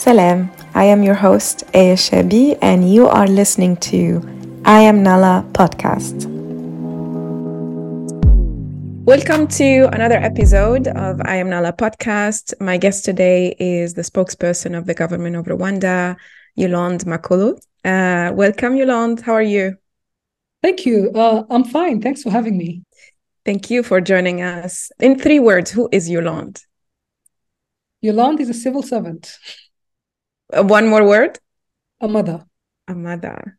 Salam, I am your host, Aya Chebbi, and you are listening to I Am Nala podcast. Welcome to another episode of I Am Nala podcast. My guest today is the spokesperson of the government of Rwanda, Yolande Makolo. Uh, welcome, Yolande. How are you? Thank you. Uh, I'm fine. Thanks for having me. Thank you for joining us. In three words, who is Yolande? Yolande is a civil servant. Uh, one more word? A mother. A mother.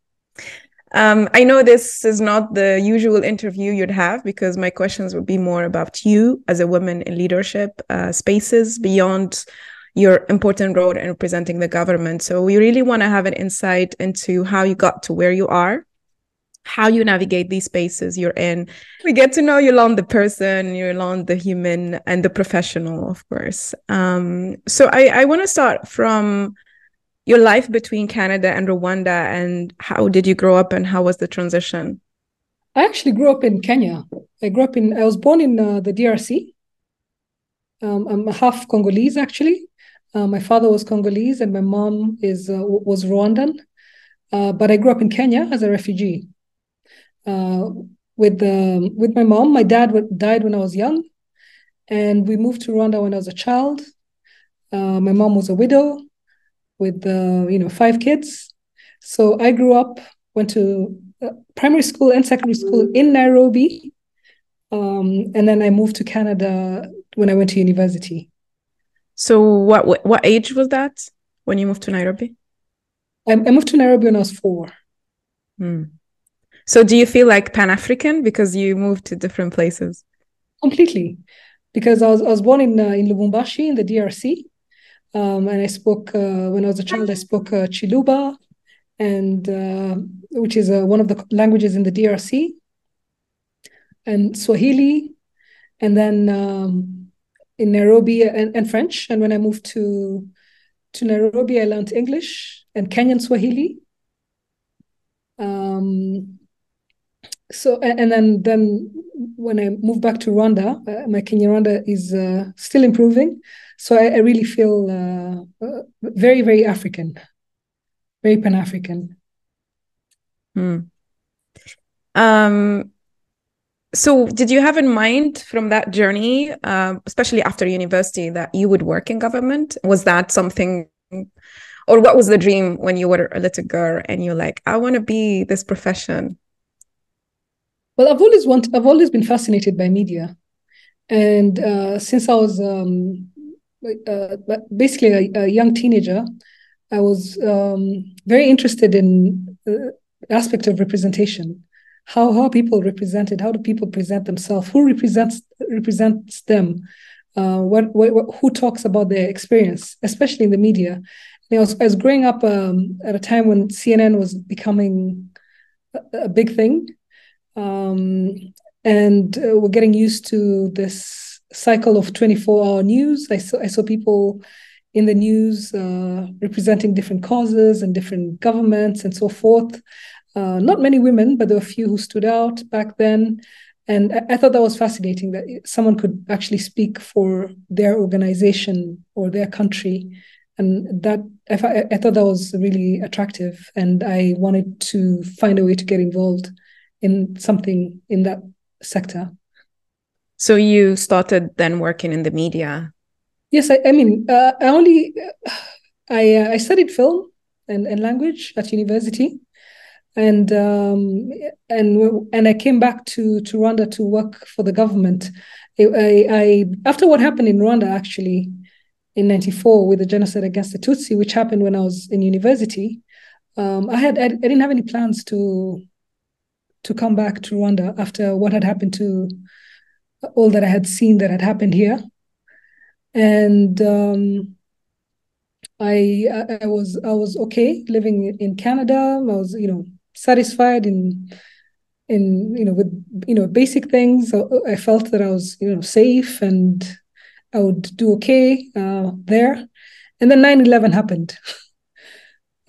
Um, I know this is not the usual interview you'd have because my questions would be more about you as a woman in leadership uh, spaces beyond your important role in representing the government. So we really want to have an insight into how you got to where you are how you navigate these spaces you're in. We get to know Yolande the person, Yolande the human, and the professional, of course. Um, so I, I want to start from your life between Canada and Rwanda, and how did you grow up, and how was the transition? I actually grew up in Kenya. I grew up in. I was born in uh, the DRC. Um, I'm half Congolese, actually. Uh, my father was Congolese, and my mom is uh, was Rwandan. Uh, but I grew up in Kenya as a refugee uh, with um, with my mom. My dad died when I was young, and we moved to Rwanda when I was a child. Uh, my mom was a widow with uh, you know five kids, so I grew up, went to uh, primary school and secondary school in Nairobi, um, and then I moved to Canada when I went to university. So what what, what age was that when you moved to Nairobi? I, I moved to Nairobi when I was four. Hmm. So do you feel like Pan African because you moved to different places? Completely, because I was I was born in uh, in Lubumbashi in the DRC, um, and I spoke uh, when I was a child. I spoke uh, Chiluba, and uh, which is one of the languages in the DRC, and Swahili, and then um, in Nairobi and, and French. And when I moved to to Nairobi, I learned English and Kenyan Swahili. Um, so and then then when I moved back to Rwanda, uh, my Kinyarwanda is uh, still improving. So I, I really feel uh, uh very very African, very Pan African. Hmm. Um. So, did you have in mind from that journey, uh, especially after university, that you would work in government? Was that something, or what was the dream when you were a little girl and you're like, I want to be this profession? Well, I've always want I've always been fascinated by media, and uh, since I was um, uh, basically a, a, young teenager, I was um, very interested in the aspect of representation. How how people represented? How do people present themselves? Who represents represents them? Uh, what, what, what, who talks about their experience, especially in the media? Know, I, was, I was growing up um, at a time when CNN was becoming a, a big thing, um, and uh, we're getting used to this cycle of 24 hour news. I saw, I saw people in the news uh, representing different causes and different governments and so forth. Uh, not many women, but there were a few who stood out back then. And I, I, thought that was fascinating that someone could actually speak for their organization or their country. And that I, I thought that was really attractive. And I wanted to find a way to get involved in something in that sector. So you started then working in the media. Yes, I, I mean, uh, I only I uh, I studied film and, and language at university, and um, and and I came back to to Rwanda to work for the government. I, I, I after what happened in Rwanda actually in '94 with the genocide against the Tutsi, which happened when I was in university. Um, I had I, I didn't have any plans to to come back to Rwanda after what had happened to all that I had seen that had happened here. And um, I, I was I was okay living in Canada. I was you know satisfied in in you know with you know basic things. I felt that I was you know safe and I would do okay uh, there. And then 9/11 happened.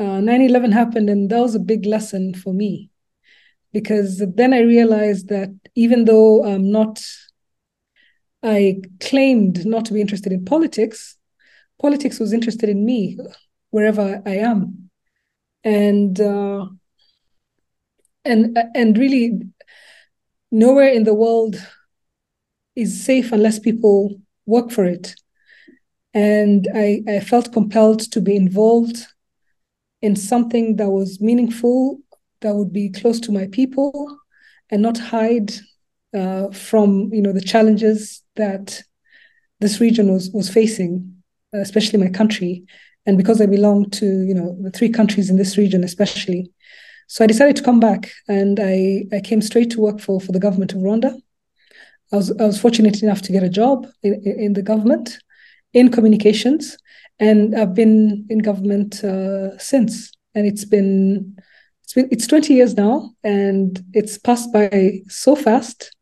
Uh, 9/11 happened, and that was a big lesson for me because then I realized that even though I'm not, I claimed not to be interested in politics, politics was interested in me. wherever I am, and uh, and and really nowhere in the world is safe unless people work for it. And I, I felt compelled to be involved in something that was meaningful, that would be close to my people, and not hide uh, from you know the challenges that this region was was facing, especially my country. And because I belong to you know the three countries in this region, especially, so I decided to come back, and I I came straight to work for for the government of Rwanda. I was I was fortunate enough to get a job in, in the government in communications, and I've been in government uh, since. And it's been it's been it's 20 years now, and it's passed by so fast.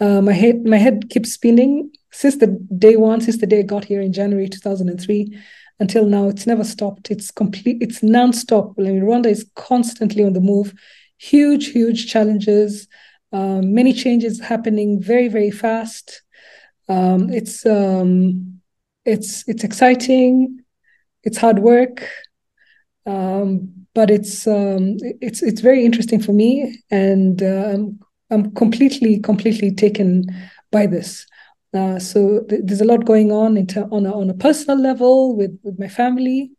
Uh, my head my head keeps spinning since the day one, since the day I got here in January 2003 until now. It's never stopped. It's complete. It's nonstop. I mean, Rwanda is constantly on the move. Huge, huge challenges. Um, many changes happening very, very fast. Um, it's um, it's it's exciting. It's hard work, um, but it's um, it's it's very interesting for me, and uh, I'm completely completely taken by this. Uh, so th- there's a lot going on on a, on a personal level with with my family,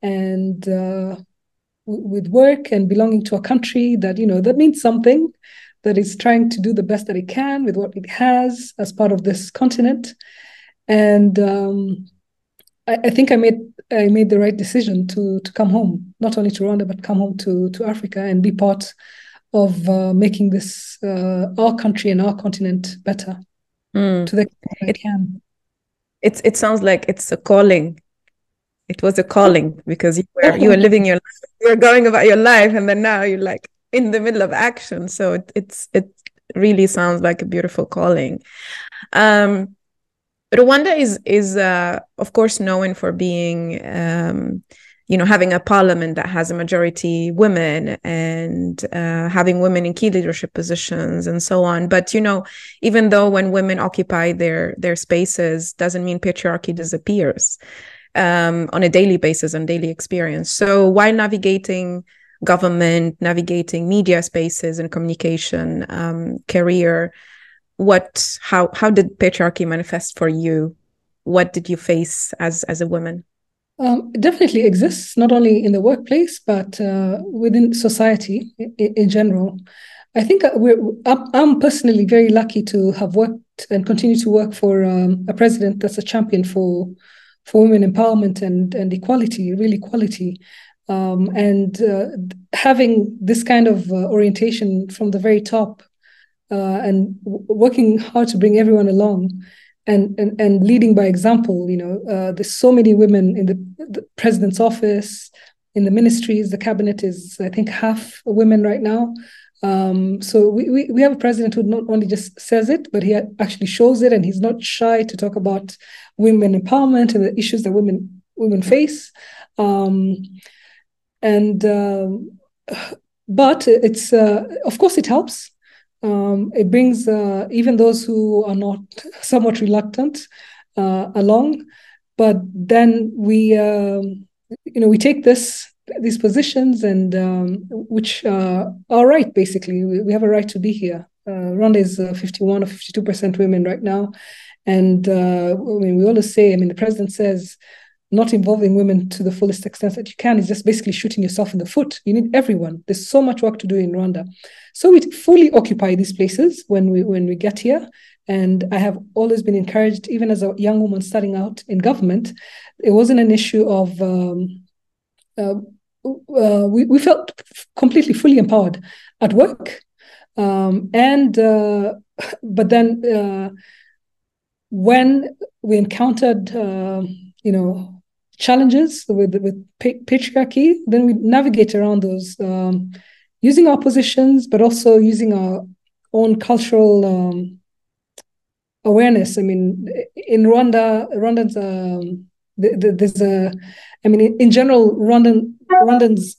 and uh, w- with work and belonging to a country that you know that means something that is trying to do the best that it can with what it has as part of this continent. And um, I, I, think I made I made the right decision to to come home, not only to Rwanda but come home to to Africa and be part of uh, making this uh, our country and our continent better mm. to the extent I can. It's it sounds like it's a calling. It was a calling because you were you were living your life, you were going about your life, and then now you're like in the middle of action. So it, it's it really sounds like a beautiful calling. Um, Rwanda is is uh, of course known for being um, you know having a parliament that has a majority women and uh, having women in key leadership positions and so on but you know even though when women occupy their their spaces doesn't mean patriarchy disappears um, on a daily basis and daily experience so while navigating government, navigating media spaces and communication um, career. What how how did patriarchy manifest for you? What did you face as as a woman? Um, it definitely exists, not only in the workplace but uh, within society in, in, general. I think uh, I'm personally very lucky to have worked and continue to work for um, a president that's a champion for for women empowerment and and equality, real equality. Um, and uh, having this kind of uh, orientation from the very top uh, and w- working hard to bring everyone along and, and, and leading by example, you know, uh, there's so many women in the, the, president's office, in the ministries, the cabinet is, I think, half women right now. Um, so we, we, we have a president who not only just says it, but he actually shows it, and he's not shy to talk about women empowerment and the issues that women women face. Um, and um, but it's uh, of course it helps um, it brings uh, even those who are not somewhat reluctant uh, along. But then we um, you know we take this these positions and um, which are right basically. We, we, have a right to be here. Uh, Rwanda is uh, 51 or 52 percent women right now. And uh, I mean we always say I mean the president says not involving women to the fullest extent that you can is just basically shooting yourself in the foot. You need everyone. There's so much work to do in Rwanda. So we fully occupy these places when we when we get here. And I have always been encouraged, even as a young woman starting out in government, it wasn't an issue of um, uh, uh, we, we felt completely fully empowered at work. Um, and uh, but then uh, when we encountered uh, you know challenges with with patriarchy, then we navigate around those um, using our positions, but also using our own cultural um, awareness. I mean, in Rwanda, Rwandans, um, there's a, I mean, in general, Rwandan Rwandans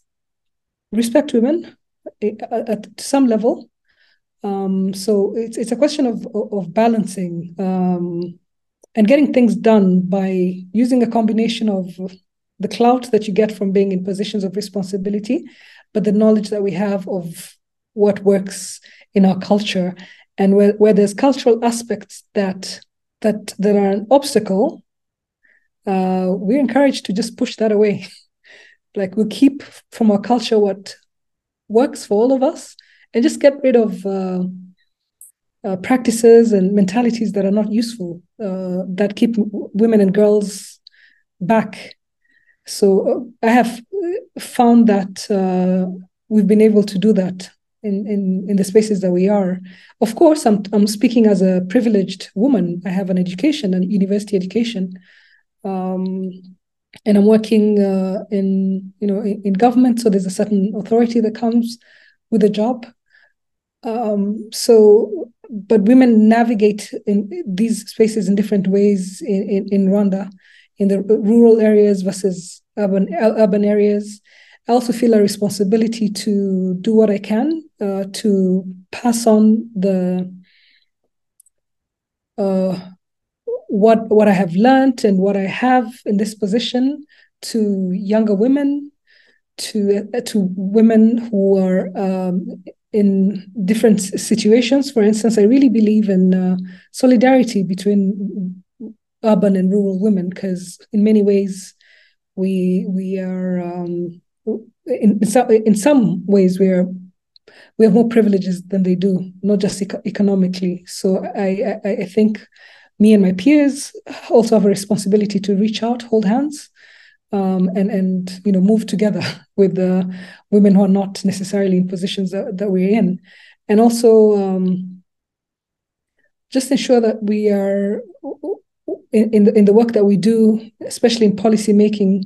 respect women at, at some level. Um, so it's it's a question of of balancing um, and getting things done by using a combination of the clout that you get from being in positions of responsibility, but the knowledge that we have of what works in our culture and where, where there's cultural aspects that that that are an obstacle uh, we're encouraged to just push that away. Like we'll keep from our culture what works for all of us and just get rid of uh, uh, practices and mentalities that are not useful uh, that keep women and girls back so uh, i have found that uh, we've been able to do that in, in, in the spaces that we are. Of course, I'm, I'm speaking as a privileged woman. I have an education, an university education. Um, and I'm working uh, in, you know, in, in, government. So there's a certain authority that comes with a job. Um, so, but women navigate in these spaces in different ways in, in, in Rwanda, in the rural areas versus urban urban areas. I also feel a responsibility to do what I can uh, to pass on the uh, what what I have learned and what I have in this position to younger women, to uh, to women who are um, in different situations. For instance, I really believe in uh, solidarity between urban and rural women because in many ways we we are. Um, in, in some in some ways we are we have more privileges than they do, not just eco- economically. So I, I, I think me and my peers also have a responsibility to reach out, hold hands, um, and and you know move together with the women who are not necessarily in positions that, that we're in, and also um, just ensure that we are in, in the in the work that we do, especially in policy making,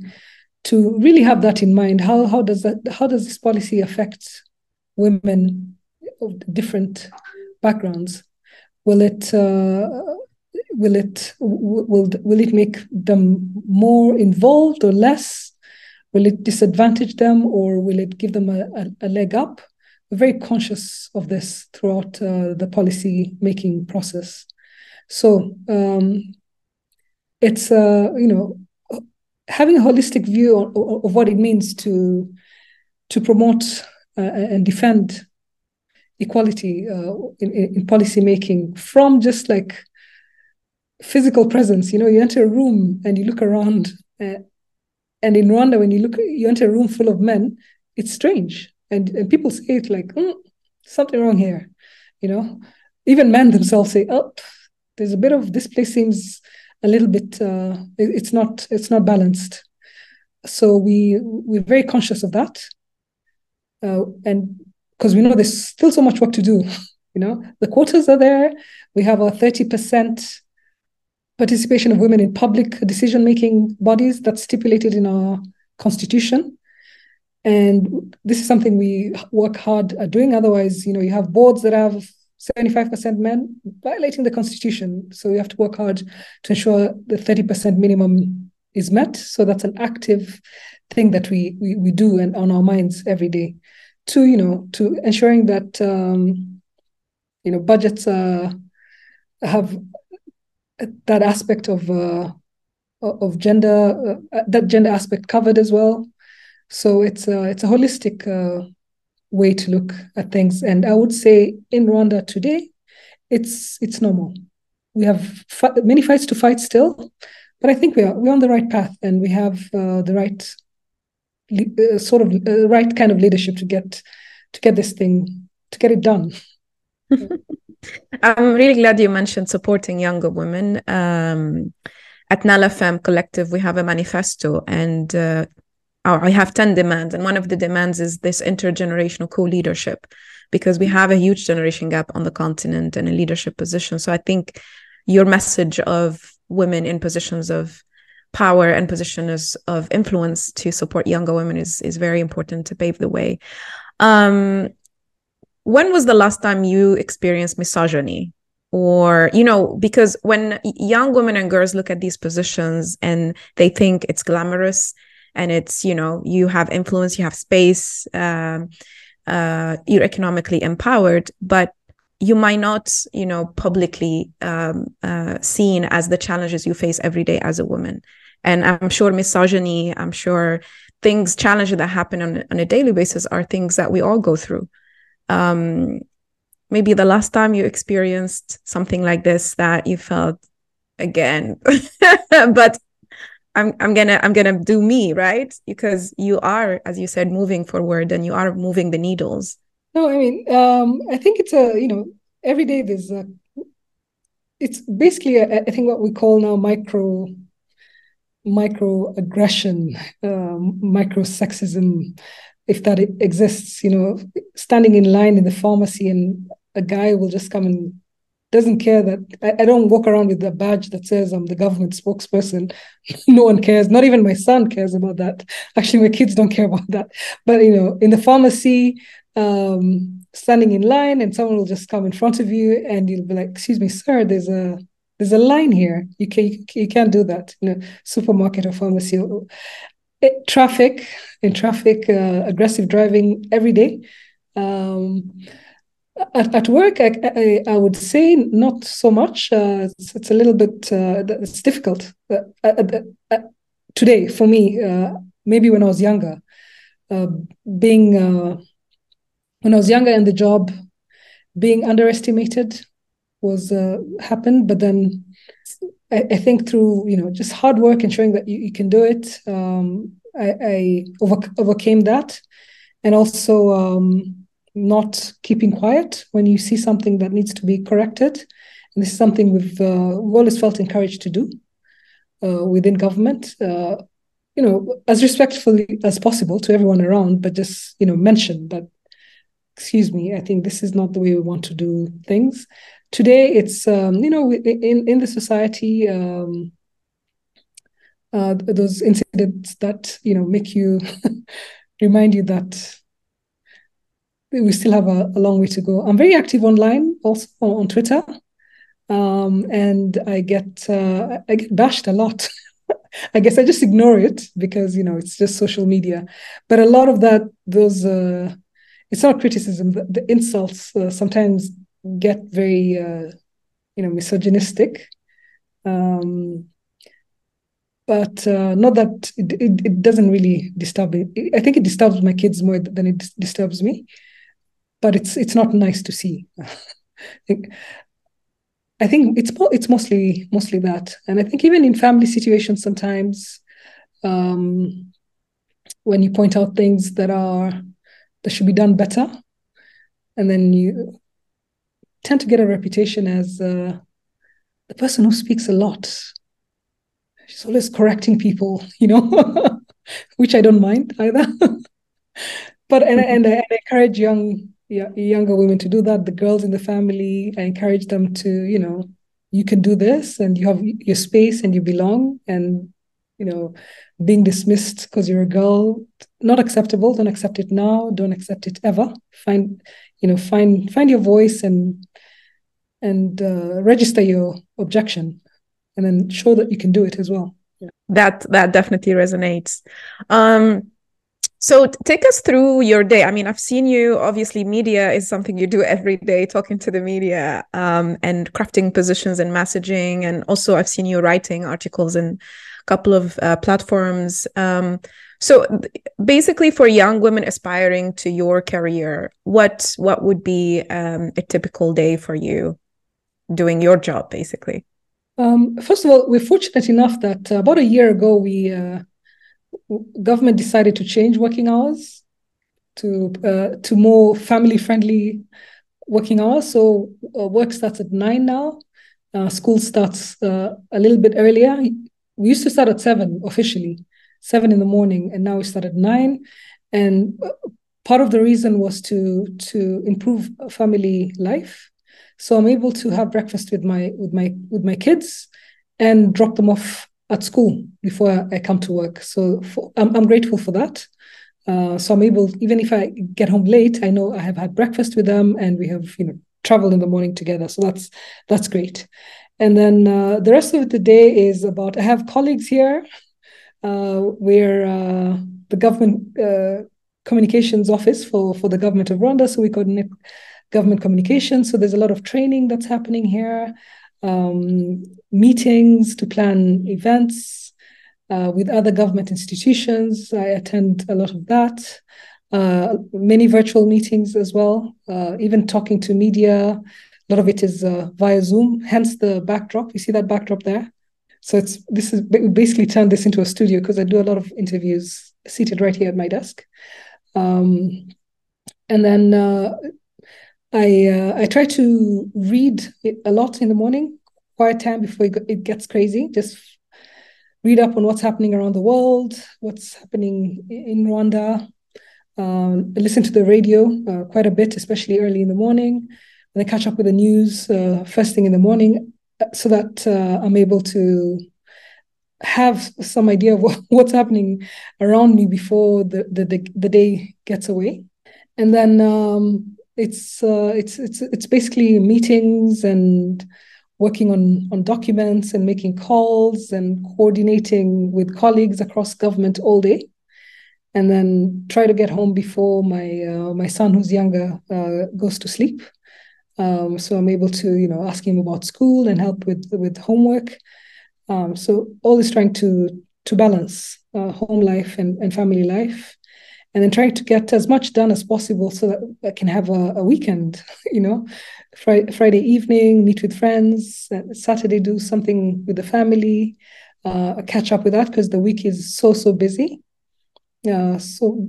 to really have that in mind. How how does that how does this policy affect women of different backgrounds? Will it uh, will it will will it make them more involved or less? Will it disadvantage them or will it give them a, a, a leg up? We're very conscious of this throughout uh, the policy making process. So um, it's uh, you know having a holistic view of, of what it means to to promote uh, and defend equality uh, in, in policy making from just like physical presence. You know, you enter a room and you look around, uh, and in Rwanda, when you look, you enter a room full of men, it's strange, and and people say it like mm, something wrong here. You know, even men themselves say, "Oh, there's a bit of this place seems a little bit uh, it's not it's not balanced so we we're very conscious of that uh, and because we know there's still so much work to do you know the quotas are there we have our 30% participation of women in public decision making bodies that's stipulated in our constitution and this is something we work hard at doing otherwise you know you have boards that have 75% men, violating the constitution. So we have to work hard to ensure the 30% minimum is met. So that's an active thing that we we, we do and on our minds every day. To you know, to ensuring that um, you know budgets uh, have that aspect of uh, of gender uh, that gender aspect covered as well. So it's a, it's a holistic uh, way to look at things. And I would say in Rwanda today, it's it's normal. We have many fights to fight still, but I think we are we're on the right path, and we have uh, the right uh, sort of uh, right kind of leadership to get to get this thing to get it done. I'm really glad you mentioned supporting younger women. Um, at Nala Femme Collective, we have a manifesto, and uh, I have 10 demands. And one of the demands is this intergenerational co leadership, because we have a huge generation gap on the continent and a leadership position. So I think your message of women in positions of power and positions of influence to support younger women is, is very important to pave the way. Um, when was the last time you experienced misogyny? Or, you know, because when young women and girls look at these positions and they think it's glamorous, and it's you know you have influence you have space um, uh, you're economically empowered but you might not you know publicly um, uh, seen as the challenges you face every day as a woman and i'm sure misogyny i'm sure things challenges that happen on, on a daily basis are things that we all go through um, maybe the last time you experienced something like this that you felt again. But i'm i'm gonna i'm gonna do me right? Because you are as you said moving forward and you are moving the needles. No i mean um i think it's a you know every day there's a it's basically a, I think what we call now micro microaggression um, micro sexism if that exists you know standing in line in the pharmacy and a guy will just come and doesn't care that I, I, don't walk around with a badge that says I'm the government spokesperson. no one cares. Not even my son cares about that. Actually, my kids don't care about that. But you know, in the pharmacy, um, standing in line, and someone will just come in front of you, and you'll be like, "Excuse me, sir, there's a there's a line here. You can you can't do that in a supermarket or pharmacy." It, traffic in traffic, uh, aggressive driving every day. Um, at, at work, I, I, I, would say not so much. Uh, it's, it's, a little bit uh, it's difficult uh, uh, uh, today for me. maybe when I was younger, being when I was younger in the job, being underestimated was happened. But then I, I, think through you know just hard work and showing that you, you can do it, um, I, I over, overcame that, and also. Um, not keeping quiet when you see something that needs to be corrected. And this is something we've, uh, we've always felt encouraged to do uh, within government. Uh, you know, as respectfully as possible to everyone around, but just you know, mention that. Excuse me, I think this is not the way we want to do things. Today, it's um, you know, in in the society. Um, uh, those incidents that you know make you remind you that we still have a, a, long way to go. I'm very active online, also on Twitter, um, and I get uh, I get bashed a lot. I guess I just ignore it because you know it's just social media. But a lot of that, those uh, it's not criticism. The, the insults uh, sometimes get very uh, you know misogynistic. Um, but uh, not that it, it, it, doesn't really disturb me. I think it disturbs my kids more than it disturbs me but it's it's not nice to see. I think it's it's mostly mostly that, and I think even in family situations sometimes, um, when you point out things that are that should be done better, and then you tend to get a reputation as uh, the person who speaks a lot. She's always correcting people, you know, which I don't mind either. but and, and I encourage young younger women to do that. The girls in the family, I encourage them to, you know, you can do this and you have your space and you belong. And, you know, being dismissed because you're a girl, not acceptable. Don't accept it now. Don't accept it ever. Find, you know, find find your voice and and uh, register your objection, and then show that you can do it as well. That that definitely resonates. Um, so take us through your day. I mean, I've seen you. Obviously, media is something you do every day, talking to the media um, and crafting positions and messaging. And also, I've seen you writing articles in a couple of uh, platforms. Um, so, basically, for young women aspiring to your career, what what would be um, a typical day for you doing your job, basically? Um, first of all, we're fortunate enough that uh, about a year ago we. Uh government decided to change working hours to uh, to more family friendly working hours. So uh, work starts at nine now. Uh, school starts uh, a little bit earlier. We used to start at seven officially, seven in the morning, and now we start at nine. And part of the reason was to to improve family life. So I'm able to have breakfast with my with my with my kids and drop them off at school before I come to work. So for, I'm, I'm grateful for that. Uh, so I'm able, even if I get home late, I know I have had breakfast with them and we have, you know, traveled in the morning together. So that's that's great. And then uh, the rest of the day is about. I have colleagues here. Uh, we're uh, the government uh, communications office for for the government of Rwanda, so we coordinate government communications. So there's a lot of training that's happening here um, meetings to plan events. uh, with other government institutions. I attend a lot of that. Uh, many virtual meetings as well, uh, even talking to media. A lot of it is uh, via Zoom, hence the backdrop. You see that backdrop there? So it's this is basically turned this into a studio because I do a lot of interviews seated right here at my desk. Um, and then uh, I uh, I try to read a lot in the morning, quiet time before it gets crazy. Just read up on what's happening around the world, what's happening in Rwanda. Um, listen to the radio uh, quite a bit, especially early in the morning, and then catch up with the news uh, first thing in the morning so that uh, I'm able to have some idea of what, what's happening around me before the, the, the, the day gets away. And then um, it's, uh, it's, it's, it's basically meetings and working on, on documents and making calls and coordinating with colleagues across government all day. And then try to get home before my uh, my son, who's younger, uh, goes to sleep. Um, so I'm able to, you know, ask him about school and help with with homework. Um, so always trying to to balance uh, home life and, and family life, and then trying to get as much done as possible so that I can have a, a weekend. You know, Friday, evening, meet with friends. Saturday, do something with the family. Uh, catch up with that because the week is so so busy. Uh, so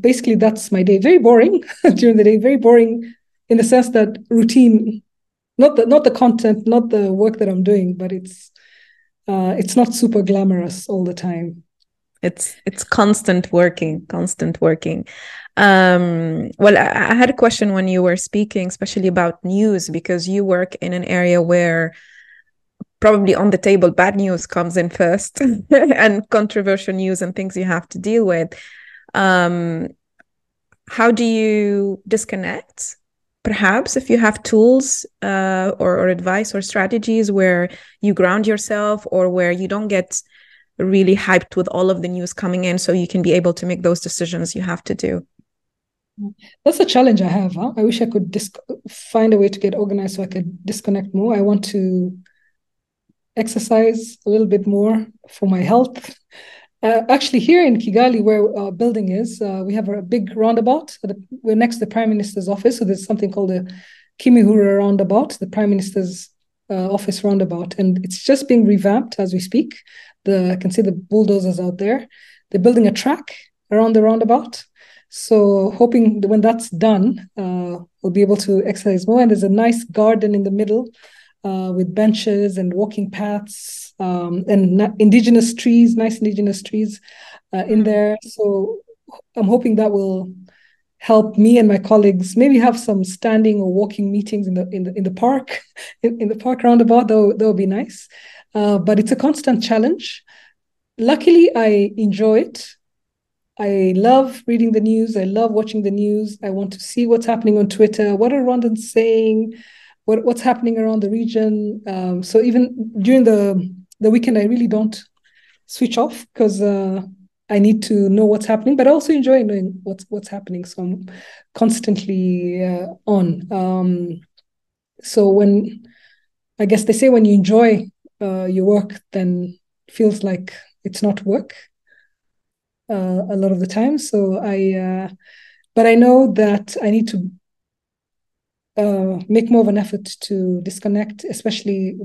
basically, that's my day. Very boring during the day. Very boring in the sense that routine, not the not the content, not the work that I'm doing, but it's uh, it's not super glamorous all the time. It's it's constant working, constant working. Um, well, I, I had a question when you were speaking, especially about news, because you work in an area where probably on the table bad news comes in first and controversial news and things you have to deal with um, how do you disconnect perhaps if you have tools uh, or, or advice or strategies where you ground yourself or where you don't get really hyped with all of the news coming in so you can be able to make those decisions you have to do that's a challenge i have huh? i wish i could dis- find a way to get organized so i could disconnect more i want to exercise a little bit more for my health uh, actually, here in Kigali, where our building is, uh, we have a big roundabout. We're next to the Prime Minister's office. So there's something called the Kimihurura roundabout, the Prime Minister's uh, office roundabout. And it's just being revamped as we speak. The, I can see the bulldozers out there. They're building a track around the roundabout. So hoping that when that's done, uh, we'll be able to exercise more. And there's a nice garden in the middle uh, with benches and walking paths um, and indigenous trees, nice indigenous trees uh, in mm-hmm. there. So I'm hoping that will help me and my colleagues maybe have some standing or walking meetings in the in the in the park in, in the park roundabout. That that would be nice. Uh, but it's a constant challenge. Luckily, I enjoy it. I love reading the news. I love watching the news. I want to see what's happening on Twitter. What are Rwandans saying? what, what's happening around the region. Um, so even during the the weekend, I really don't switch off because uh, I need to know what's happening, but I also enjoy knowing what's what's happening. So I'm constantly uh, on. Um, so when I guess they say when you enjoy uh, your work, then feels like it's not work uh, a lot of the time. So I, uh, but I know that I need to uh, make more of an effort to disconnect, especially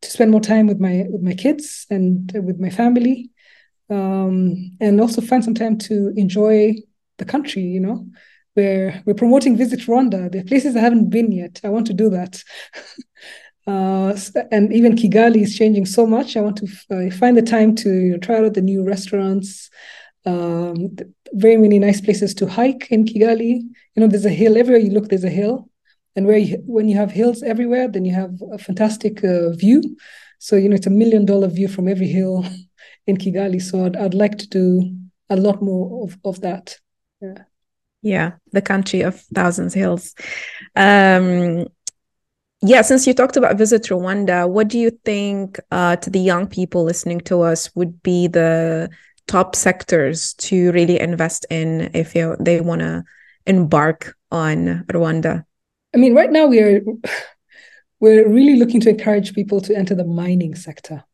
to spend more time with my with my kids and with my family, um, and also find some time to enjoy the country. You know, where we're promoting Visit Rwanda. There are places I haven't been yet. I want to do that. Uh, and even Kigali is changing so much. I want to f- find the time to you know, try out the new restaurants, um, very many nice places to hike in Kigali. You know, there's a hill everywhere you look. There's a hill, and where you, when you have hills everywhere, then you have a fantastic uh, view. So you know, it's a million dollar view from every hill in Kigali. So I'd, I'd like to do a lot more of of that. Yeah. Yeah, the country of thousands hills. Um, yeah, since you talked about Visit Rwanda, what do you think uh, to the young people listening to us would be the top sectors to really invest in if you, they want to embark on Rwanda? I mean, right now we are we're really looking to encourage people to enter the mining sector.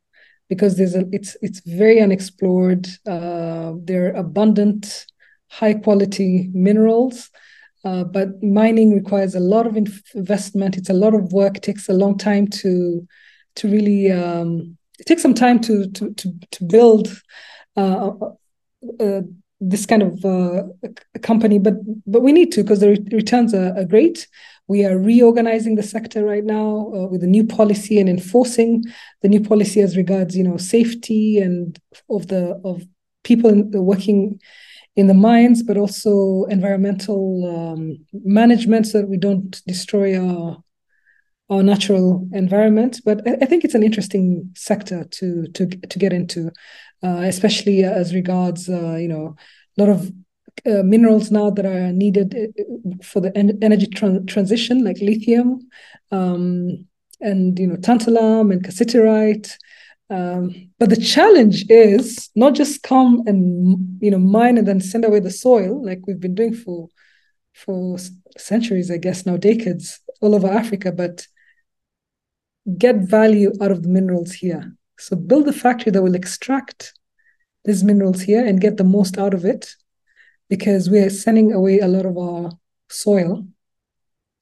because there's a it's it's very unexplored. Uh, there are abundant, high quality minerals, uh, but mining requires a lot of investment. It's a lot of work. Takes a long time to to really. Um, it takes some time to to to, to build. Uh, uh this kind of uh, company, but but we need to because the re- returns are, are, great. We are reorganizing the sector right now uh, with a new policy and enforcing the new policy as regards you know safety and of the of people in, working in the mines, but also environmental um, management so that we don't destroy our our natural environment. But I, I think it's an interesting sector to to to get into, uh, especially as regards uh, you know a lot of uh, minerals now that are needed uh, for the en- energy tra- transition, like lithium, um, and you know tantalum and cassiterite. Um, but the challenge is not just come and you know mine and then send away the soil like we've been doing for for centuries, I guess now decades all over Africa, but get value out of the minerals here. So build a factory that will extract these minerals here and get the most out of it because we're sending away a lot of our soil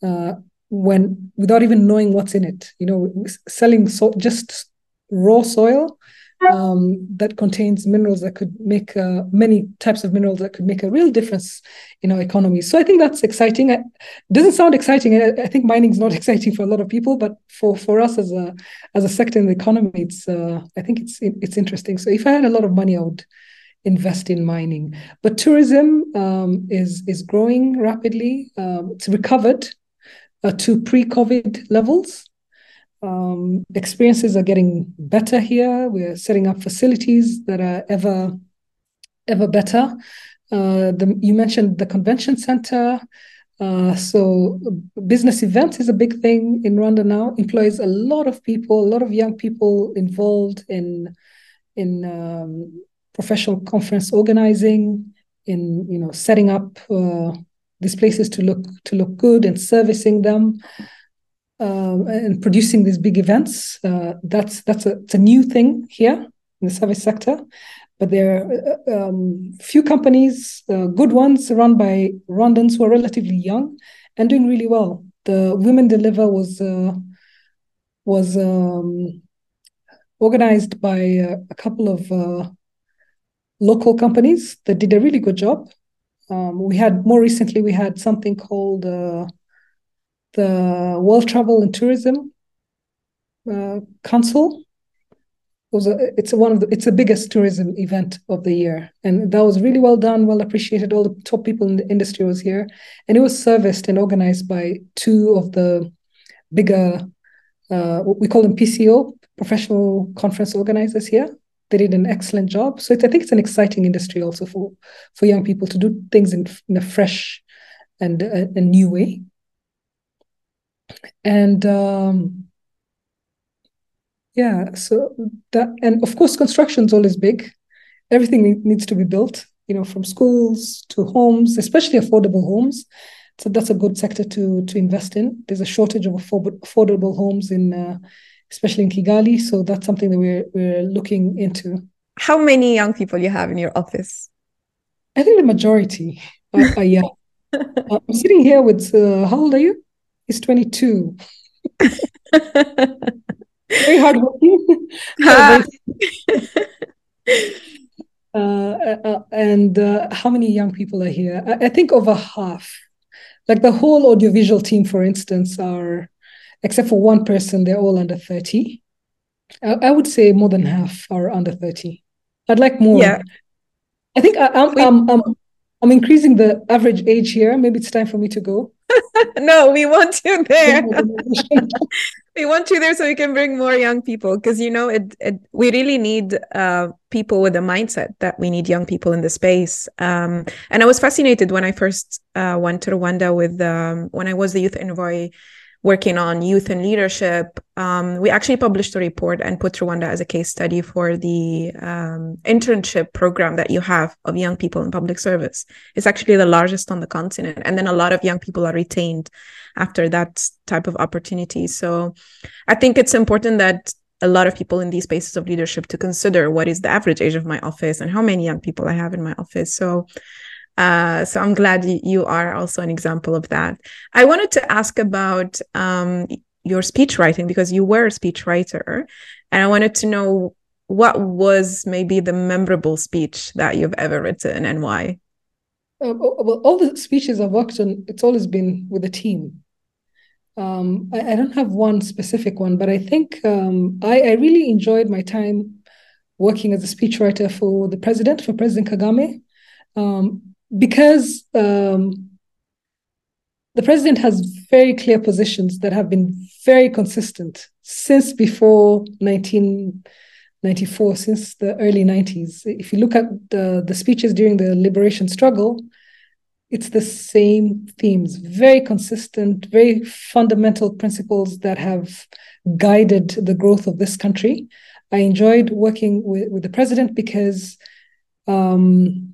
uh, when without even knowing what's in it you know selling so just raw soil um, that contains minerals that could make uh, many types of minerals that could make a real difference in our economy. So I think that's exciting. It doesn't sound exciting. I, I think mining is not exciting for a lot of people, but for, for us as a as a sector in the economy, it's uh, I think it's it's interesting. So if I had a lot of money, I would invest in mining. But tourism um, is is growing rapidly. Um, it's recovered uh, to pre-COVID levels. Um, experiences are getting better here. We're setting up facilities that are ever, ever better. Uh, the, you mentioned the convention center. Uh, so business events is a big thing in Rwanda now. Employs a lot of people, a lot of young people involved in in um, professional conference organizing, in you know setting up uh, these places to look to look good and servicing them uh, and producing these big events. Uh, that's that's a, it's a new thing here in the service sector. But there are uh, um, few companies, uh, good ones, run by Rwandans who are relatively young and doing really well. The Women Deliver was uh, was um, organized by a, a couple of uh, local companies that did a really good job. Um, we had more recently we had something called the World Travel and Tourism uh, Council. It was a, it's one of the it's the biggest tourism event of the year, and that was really well done, well appreciated. All the top people in the industry was here, and it was serviced and organized by two of the bigger uh, we call them PCO, professional conference organizers here. They did an excellent job. So I think it's an exciting industry also for for young people to do things in, in a fresh and a, a new way. And um, yeah so that and of course construction is always big. Everything needs to be built you know from schools to homes especially affordable homes. So that's a good sector to to invest in. There's a shortage of affordable homes in uh, especially in kigali so that's something that we're we're looking into how many young people you have in your office i think the majority are, are young uh, i'm sitting here with uh, how old are you He's 22. Very hardworking. uh, uh, and uh, how many young people are here? I, I, think over half. Like the whole audiovisual team, for instance, are, except for one person, they're all under 30. I, I would say more than half are under 30. I'd like more. Yeah. I think I, I'm, I'm, I'm, I'm increasing the average age here. Maybe it's time for me to go. no, we want you there. we want you there so we can bring more young people because you know it, it we really need uh, people with a mindset that we need young people in the space um, and i was fascinated when i first uh, went to rwanda with um, when i was the youth envoy working on youth and leadership, um, we actually published a report and put Rwanda as a case study for the um, internship program that you have of young people in public service. It's actually the largest on the continent. And then a lot of young people are retained after that type of opportunity. So I think it's important that a lot of people in these spaces of leadership to consider what is the average age of my office and how many young people I have in my office. So, uh, so I'm glad you are also an example of that. I wanted to ask about um, your speech writing because you were a speech writer, and I wanted to know what was maybe the memorable speech that you've ever written and why. Uh, well, all the speeches I've worked on, it's always been with a team. Um, I, I, don't have one specific one, but I think um, I, I, really enjoyed my time working as a speechwriter for the president, for President Kagame, um, because um, the president has very clear positions that have been very consistent since before 1994, since the early 90s. If you look at the, the speeches during the liberation struggle, it's the same themes, very consistent, very fundamental principles that have guided the growth of this country. I enjoyed working with, with the president because um,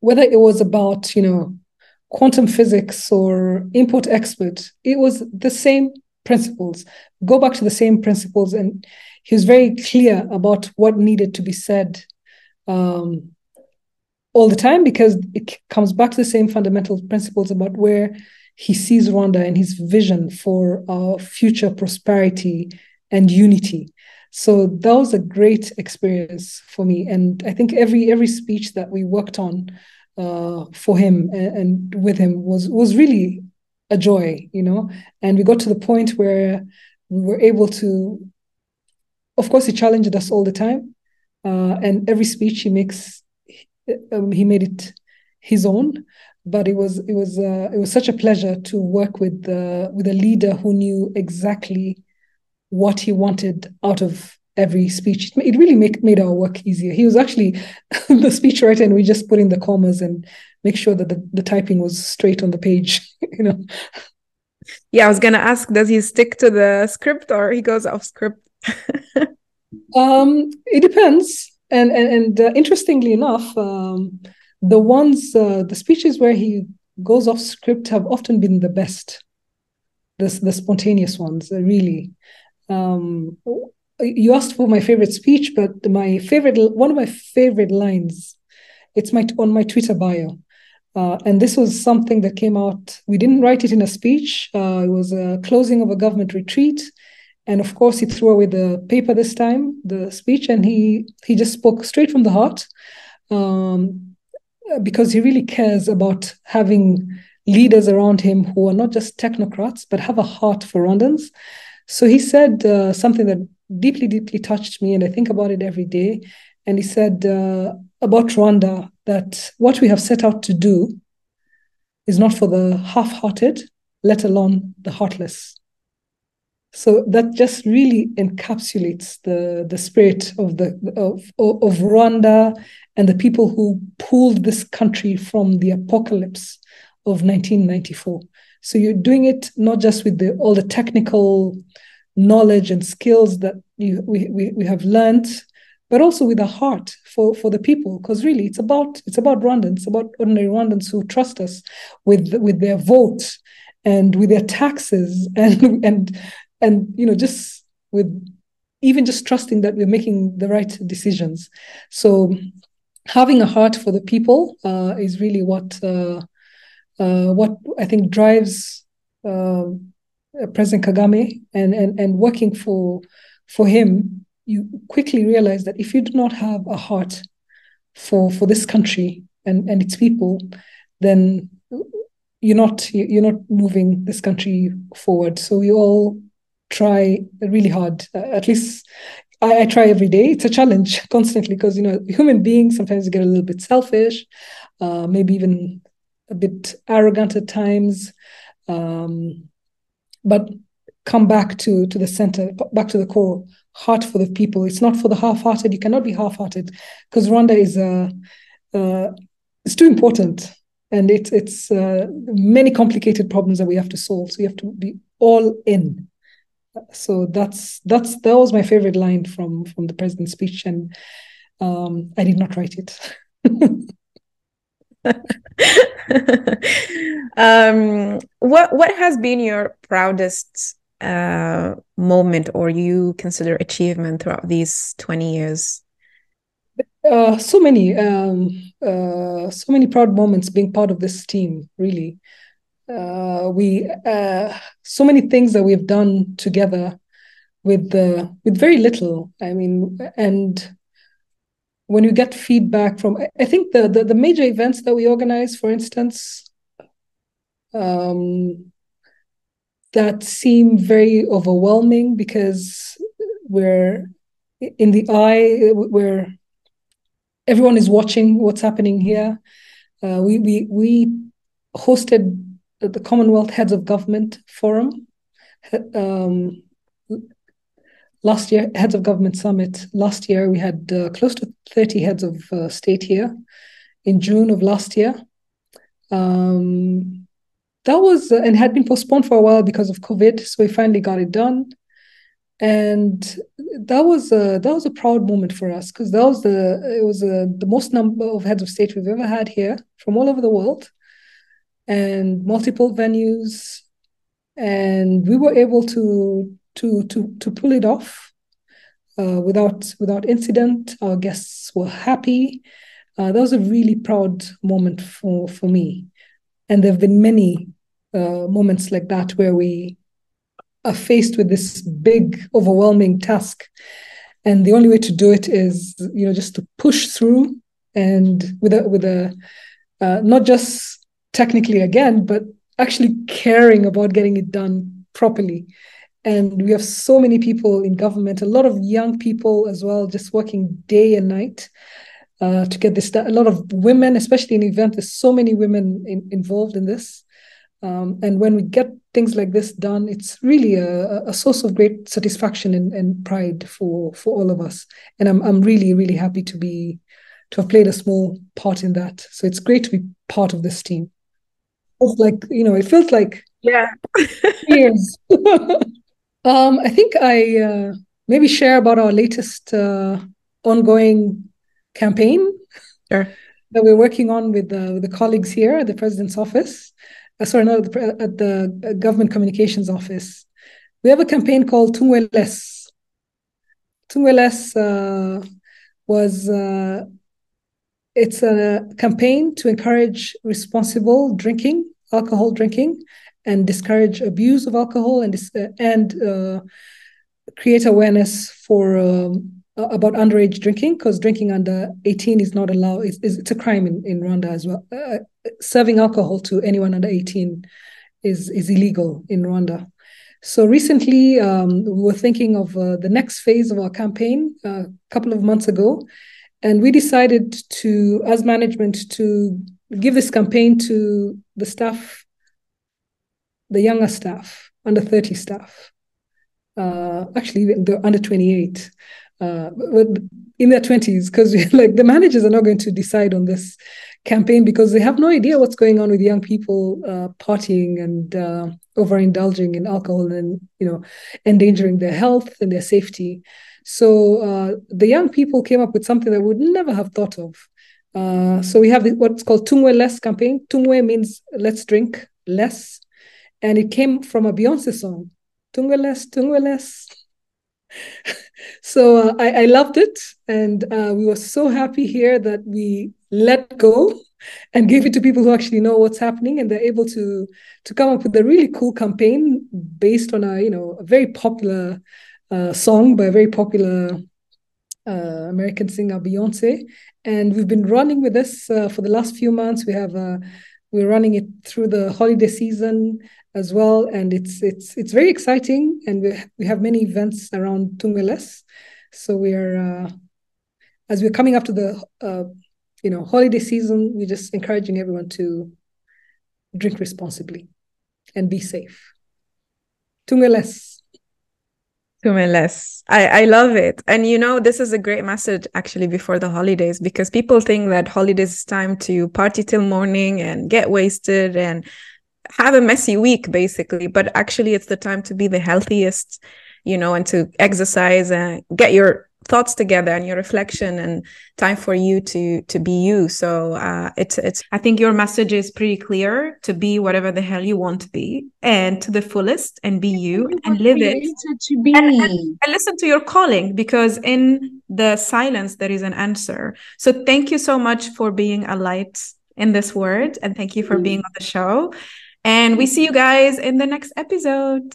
whether it was about, you know, quantum physics or import export, it was the same principles. Go back to the same principles. And he was very clear about what needed to be said um, all the time because it comes back to the same fundamental principles about where he sees Rwanda and his vision for our future prosperity and unity. So that was a great experience for me, and I think every every speech that we worked on uh, for him and, and with him was was really a joy, you know. And we got to the point where we were able to. Of course, he challenged us all the time, uh, and every speech he makes um, he made it his own but it was it was uh, it was such a pleasure to work with uh, with a leader who knew exactly what he wanted out of every speech. It really make, made our work easier. He was actually the speechwriter, and we just put in the commas and make sure that the, the typing was straight on the page. you know. Yeah, I was gonna ask, does he stick to the script or he goes off script? um, it depends and and, and uh, interestingly enough, um, the ones uh, the speeches where he goes off script have often been the best, the the spontaneous ones, uh, really. Um, you asked for my favorite speech, but my favorite one of my favorite lines, it's my on my Twitter bio. Uh, and this was something that came out. We didn't write it in a speech. Uh, it was a closing of a government retreat, and of course, he threw away the paper this time, the speech, and he he just spoke straight from the heart, um, because he really cares about having leaders around him who are not just technocrats but have a heart for Rwandans. So he said uh, something that deeply, deeply touched me, and I think about it every day. And he said uh, about Rwanda that what we have set out to do is not for the half-hearted, let alone the heartless. So that just really encapsulates the, the spirit of the of, of Rwanda and the people who pulled this country from the apocalypse of 1994. So you're doing it not just with the, all the technical knowledge and skills that you, we, we, we have learned, but also with a heart for, for the people. Because really, it's about it's about Rwandans, about ordinary Rwandans who trust us with with their vote and with their taxes and and and you know just with even just trusting that we're making the right decisions so having a heart for the people uh, is really what uh, uh, what I think drives uh, President Kagame and, and and working for for him. You quickly realize that if you do not have a heart for for this country and and its people, then you're not you're not moving this country forward. So we all try really hard. Uh, at least I, I, try every day. It's a challenge constantly because you know human beings sometimes get a little bit selfish, uh, maybe even a bit arrogant at times. Um, but come back to to the center, back to the core. Heart for the people. It's not for the half-hearted. You cannot be half-hearted because Rwanda is a. Uh, uh, it's too important and it's it's uh, many complicated problems that we have to solve so you have to be all in so that's that's that was my favorite line from from the president's speech and um, i did not write it um, what what has been your proudest uh, moment or you consider achievement throughout these 20 years? Uh, so many, um, uh, so many proud moments being part of this team. Really, uh, we uh, so many things that we've done together with with very little. I mean, and when you get feedback from, I think the the, the major events that we organize, for instance, um, that seem very overwhelming because we're in the eye, we're everyone is watching what's happening here. Uh, we we we hosted the Commonwealth Heads of Government Forum um, last year, Heads of Government Summit. Last year, we had uh, close to 30 heads of uh, state here in June of last year. Um, that was uh, and had been postponed for a while because of COVID, so we finally got it done and that was a that was a proud moment for us because that was the it was a, the most number of heads of state we've ever had here from all over the world and multiple venues and we were able to to to to pull it off uh, without without incident our guests were happy uh, that was a really proud moment for for me and there have been many uh, moments like that where we are faced with this big, overwhelming task. And the only way to do it is, you know, just to push through and with a with a uh, not just technically again, but actually caring about getting it done properly. And we have so many people in government, a lot of young people as well, just working day and night uh, to get this done. A lot of women, especially in event, there's so many women in, involved in this. Um, and when we get things like this done, it's really a, a source of great satisfaction and, and, pride for for all of us. And I'm I'm really really happy to be to have played a small part in that. So it's great to be part of this team. It's like you know, it feels like yeah years. um, I think I uh, maybe share about our latest uh, ongoing campaign sure. that we're working on with, uh, with the colleagues here at the president's office uh, sorry, not at the, at the uh, government communications office. We have a campaign called Tunywe Less. Tungweles uh, was uh, it's a campaign to encourage responsible drinking, alcohol drinking, and discourage abuse of alcohol and uh, and uh, create awareness for um, about underage drinking because drinking under 18 is not allowed. It's, it's a crime in, in rwanda as well. Uh, serving alcohol to anyone under 18 is is illegal in rwanda. So recently um, we were thinking of uh, the next phase of our campaign uh, a couple of months ago and we decided to as management to give this campaign to the staff the younger staff under 30 staff uh, actually the under 28 uh, in their 20s because like the managers are not going to decide on this campaign because they have no idea what's going on with young people uh, partying and uh, overindulging in alcohol and you know endangering their health and their safety so uh, the young people came up with something that would never have thought of uh, so we have what's called Tunywe Less campaign. Tunywe means let's drink less. And it came from a Beyonce song. Tunywe Less, so uh, I, I, loved it, and uh, we were so happy here that we let go and gave it to people who actually know what's happening, and they're able to to come up with a really cool campaign based on a you know a very popular uh, song by a very popular uh, American singer Beyonce, and we've been running with this uh, for the last few months. We have uh, we're running it through the holiday season as well, and it's it's it's very exciting. And we we have many events around Tunywe Less, so we're uh, as we're coming up to the uh, you know holiday season, we're just encouraging everyone to drink responsibly and be safe. Tunywe Less. Tungweles. I, I love it. And you know, this is a great message actually before the holidays because people think that holidays is time to party till morning and get wasted and have a messy week basically but actually it's the time to be the healthiest you know and to exercise and get your thoughts together and your reflection and time for you to to be you. So uh, it's it's i think your message is pretty clear to be whatever the hell you want to be and to the fullest and be you and live it. to be. and, and, and listen to your calling because in the silence there is an answer. So thank you so much for being a light in this word and thank you for being on the show and we see you guys in the next episode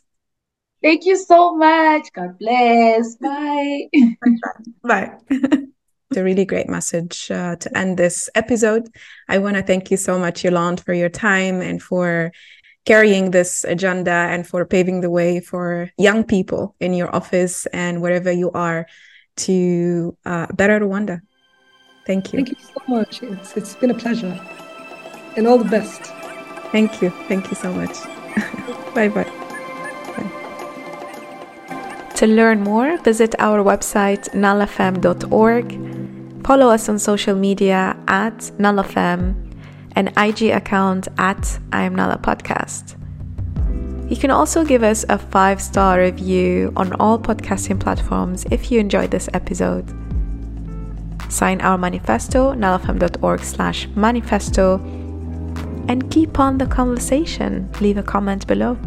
Thank you so much. God bless. Bye. Bye. it's a really great message uh, to end this episode. I want to thank you so much, Yolande, for your time and for carrying this agenda and for paving the way for young people in your office and wherever you are to uh, better Rwanda. Thank you. Thank you so much. It's, it's been a pleasure. And all the best. Thank you. Thank you so much. bye bye. To learn more, visit our website nalafem.org. Follow us on social media at nalafem and IG account at I am Nala Podcast. You can also give us a five star review on all podcasting platforms if you enjoyed this episode. Sign our manifesto, nalafem.org slash manifesto, and keep on the conversation. Leave a comment below.